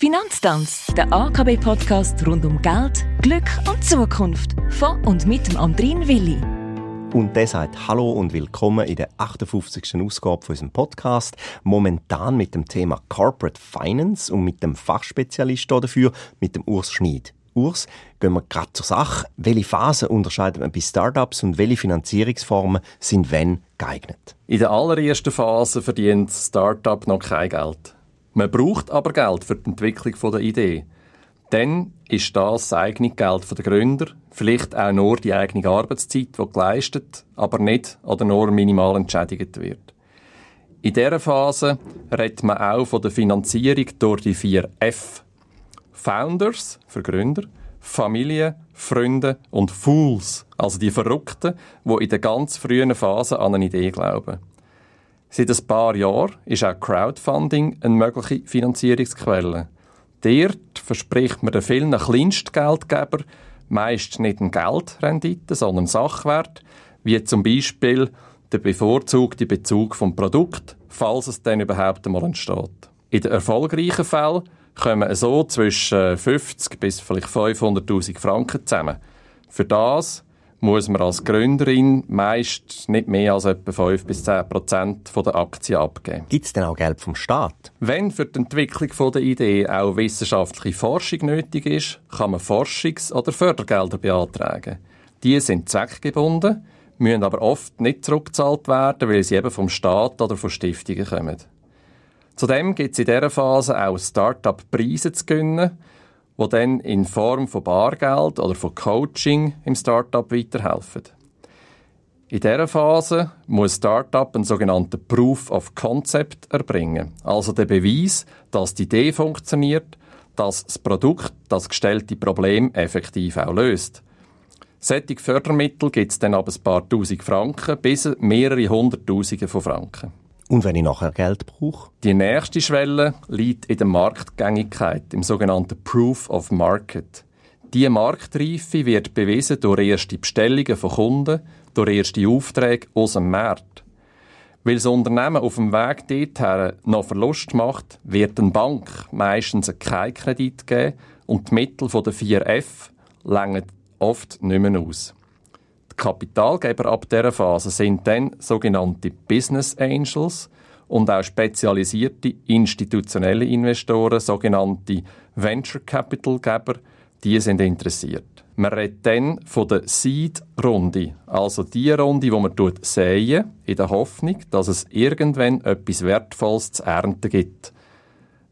Finanztanz, der AKB-Podcast rund um Geld, Glück und Zukunft. Von und mit dem Andrin Willi. Und der sagt Hallo und willkommen in der 58. Ausgabe von unserem Podcast. Momentan mit dem Thema Corporate Finance und mit dem Fachspezialist dafür, mit dem Urs Schmid. Urs, gehen wir gerade zur Sache. Welche Phasen unterscheidet man bei Startups und welche Finanzierungsformen sind wenn geeignet? In der allerersten Phase verdient Startup noch kein Geld. Man braucht aber Geld für die Entwicklung der Idee. Dann ist das das eigene Geld der Gründer, vielleicht auch nur die eigene Arbeitszeit, die geleistet, aber nicht oder nur minimal entschädigt wird. In dieser Phase redet man auch von der Finanzierung durch die vier F. Founders für Gründer, Familie, Freunde und Fools, also die Verrückten, die in der ganz frühen Phase an eine Idee glauben. Seit ein paar Jahren ist auch Crowdfunding eine mögliche Finanzierungsquelle. Dort verspricht man den vielen Kleinstgeldgeber meist nicht eine Geldrendite, sondern Sachwert, wie zum Beispiel der bevorzugte Bezug vom Produkt, falls es dann überhaupt einmal entsteht. In den erfolgreichen Fällen kommen so zwischen 50 bis vielleicht 500.000 Franken zusammen. Für das muss man als Gründerin meist nicht mehr als etwa 5 bis 10 Prozent der Aktien abgeben. Gibt es denn auch Geld vom Staat? Wenn für die Entwicklung der Idee auch wissenschaftliche Forschung nötig ist, kann man Forschungs- oder Fördergelder beantragen. Die sind zweckgebunden, müssen aber oft nicht zurückgezahlt werden, weil sie eben vom Staat oder von Stiftungen kommen. Zudem gibt es in dieser Phase auch Start-up-Preise zu gewinnen, die dann in Form von Bargeld oder von Coaching im Startup weiterhelfen. In dieser Phase muss Startup einen sogenannten Proof of Concept erbringen, also der Beweis, dass die Idee funktioniert, dass das Produkt das gestellte Problem effektiv auch löst. Solche Fördermittel gibt es dann ab ein paar Tausend Franken bis mehrere Hunderttausende von Franken. Und wenn ich nachher Geld brauche? Die nächste Schwelle liegt in der Marktgängigkeit, im sogenannten Proof of Market. Diese Marktreife wird bewiesen durch erste Bestellungen von Kunden, durch erste Aufträge aus dem Markt. Weil das Unternehmen auf dem Weg dorthin noch Verlust macht, wird eine Bank meistens keinen Kredit geben und die Mittel der 4F längern oft nicht mehr aus. Kapitalgeber ab dieser Phase sind dann sogenannte Business Angels und auch spezialisierte institutionelle Investoren, sogenannte Venture Capital Geber, die sind interessiert. Man redet dann von der Seed-Runde, also die Runde, wo man säen, in der Hoffnung, dass es irgendwann etwas Wertvolles zu ernten gibt.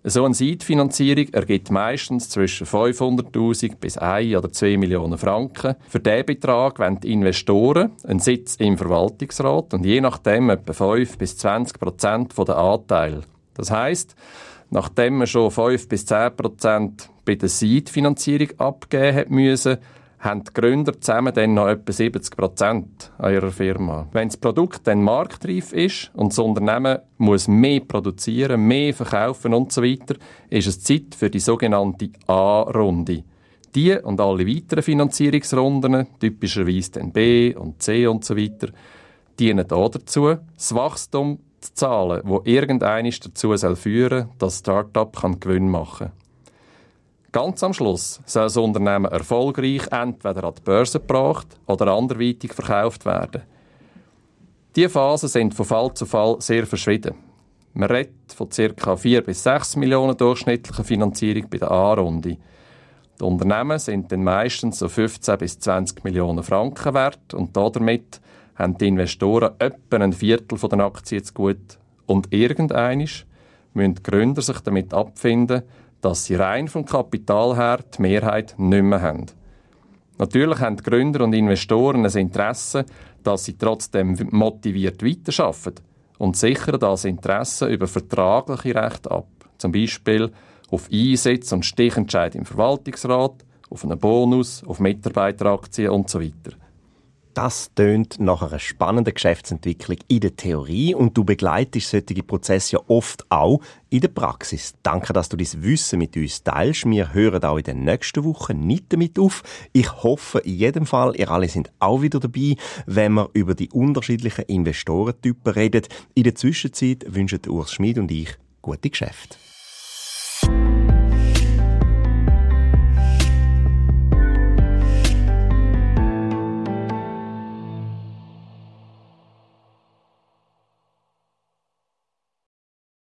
So eine Seed-Finanzierung ergibt meistens zwischen 500.000 bis 1 oder 2 Millionen Franken. Für diesen Betrag wollen die Investoren einen Sitz im Verwaltungsrat und je nachdem etwa 5 bis 20 Prozent der Anteile. Das heisst, nachdem man schon 5 bis 10 Prozent bei der Seed-Finanzierung abgeben hat müssen, haben die Gründer zusammen dann noch etwa 70 Prozent an ihrer Firma. Wenn das Produkt dann marktreif ist und das Unternehmen muss mehr produzieren, mehr verkaufen und so weiter, ist es Zeit für die sogenannte A-Runde. Die und alle weiteren Finanzierungsrunden, typischerweise dann B und C und so weiter, dienen auch dazu, das Wachstum zu zahlen, wo irgendeines dazu soll führen, dass das Startup Gewinn machen kann. Ganz am Schluss soll das Unternehmen erfolgreich entweder an die Börse gebracht oder anderweitig verkauft werden. Diese Phasen sind von Fall zu Fall sehr verschieden. Man redet von ca. 4 bis 6 Millionen durchschnittlicher Finanzierung bei der A-Runde. Die Unternehmen sind dann meistens so 15 bis 20 Millionen Franken wert und damit haben die Investoren etwa ein Viertel den Aktien zu gut. Und irgendeinisch müssen die Gründer sich damit abfinden, dass sie rein vom Kapital her die Mehrheit nicht mehr haben. Natürlich haben Gründer und Investoren ein Interesse, dass sie trotzdem motiviert weiterarbeiten und sichern das Interesse über vertragliche Rechte ab. Zum Beispiel auf Einsitz und Stichentscheid im Verwaltungsrat, auf einen Bonus, auf Mitarbeiteraktien und so. Das tönt nach einer spannenden Geschäftsentwicklung in der Theorie und du begleitest solche Prozesse ja oft auch in der Praxis. Danke, dass du dein Wissen mit uns teilst. Wir hören auch in den nächsten Wochen nicht damit auf. Ich hoffe in jedem Fall, ihr alle sind auch wieder dabei, wenn wir über die unterschiedlichen Investorentypen reden. In der Zwischenzeit wünschen Urs Schmid und ich gute Geschäfte.